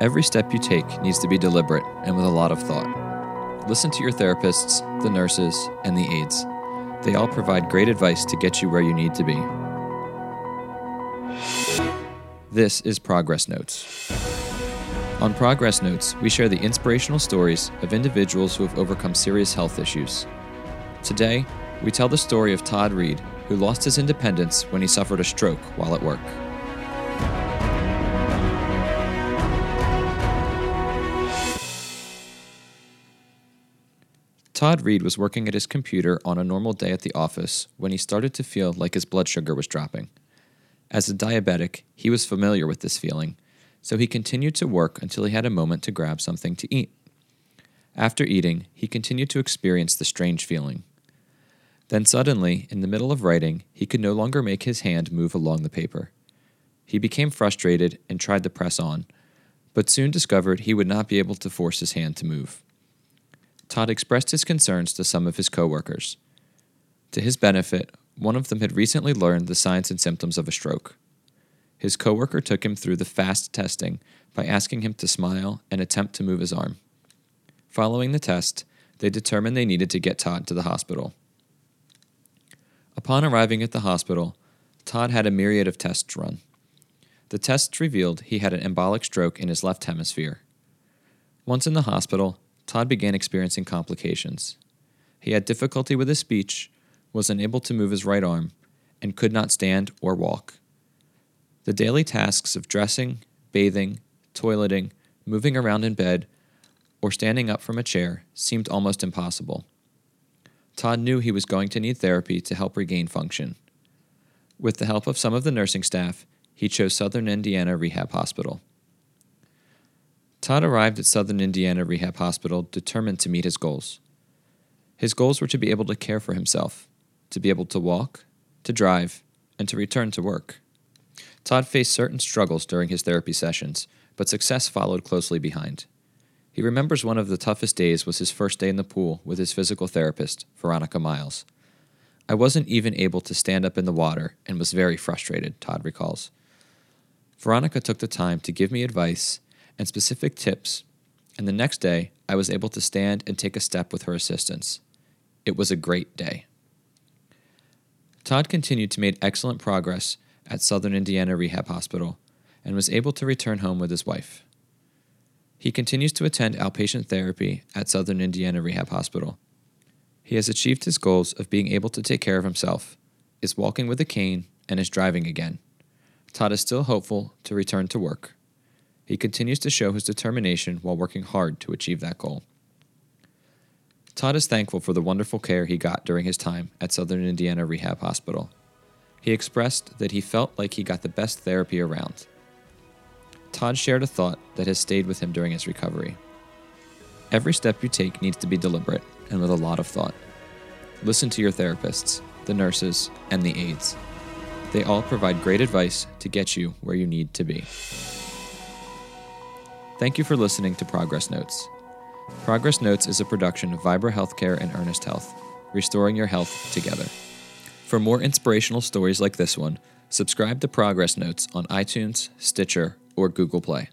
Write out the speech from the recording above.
Every step you take needs to be deliberate and with a lot of thought. Listen to your therapists, the nurses, and the aides. They all provide great advice to get you where you need to be. This is Progress Notes. On Progress Notes, we share the inspirational stories of individuals who have overcome serious health issues. Today, we tell the story of Todd Reed, who lost his independence when he suffered a stroke while at work. Todd Reed was working at his computer on a normal day at the office when he started to feel like his blood sugar was dropping. As a diabetic, he was familiar with this feeling, so he continued to work until he had a moment to grab something to eat. After eating, he continued to experience the strange feeling. Then suddenly, in the middle of writing, he could no longer make his hand move along the paper. He became frustrated and tried to press on, but soon discovered he would not be able to force his hand to move. Todd expressed his concerns to some of his coworkers. To his benefit, one of them had recently learned the signs and symptoms of a stroke. His coworker took him through the fast testing by asking him to smile and attempt to move his arm. Following the test, they determined they needed to get Todd to the hospital. Upon arriving at the hospital, Todd had a myriad of tests run. The tests revealed he had an embolic stroke in his left hemisphere. Once in the hospital, Todd began experiencing complications. He had difficulty with his speech, was unable to move his right arm, and could not stand or walk. The daily tasks of dressing, bathing, toileting, moving around in bed, or standing up from a chair seemed almost impossible. Todd knew he was going to need therapy to help regain function. With the help of some of the nursing staff, he chose Southern Indiana Rehab Hospital. Todd arrived at Southern Indiana Rehab Hospital determined to meet his goals. His goals were to be able to care for himself, to be able to walk, to drive, and to return to work. Todd faced certain struggles during his therapy sessions, but success followed closely behind. He remembers one of the toughest days was his first day in the pool with his physical therapist, Veronica Miles. I wasn't even able to stand up in the water and was very frustrated, Todd recalls. Veronica took the time to give me advice and specific tips, and the next day I was able to stand and take a step with her assistance. It was a great day. Todd continued to make excellent progress at Southern Indiana Rehab Hospital and was able to return home with his wife. He continues to attend outpatient therapy at Southern Indiana Rehab Hospital. He has achieved his goals of being able to take care of himself, is walking with a cane, and is driving again. Todd is still hopeful to return to work. He continues to show his determination while working hard to achieve that goal. Todd is thankful for the wonderful care he got during his time at Southern Indiana Rehab Hospital. He expressed that he felt like he got the best therapy around. Todd shared a thought that has stayed with him during his recovery. Every step you take needs to be deliberate and with a lot of thought. Listen to your therapists, the nurses, and the aides. They all provide great advice to get you where you need to be. Thank you for listening to Progress Notes. Progress Notes is a production of Vibra Healthcare and Earnest Health, restoring your health together. For more inspirational stories like this one, subscribe to Progress Notes on iTunes, Stitcher, or Google Play.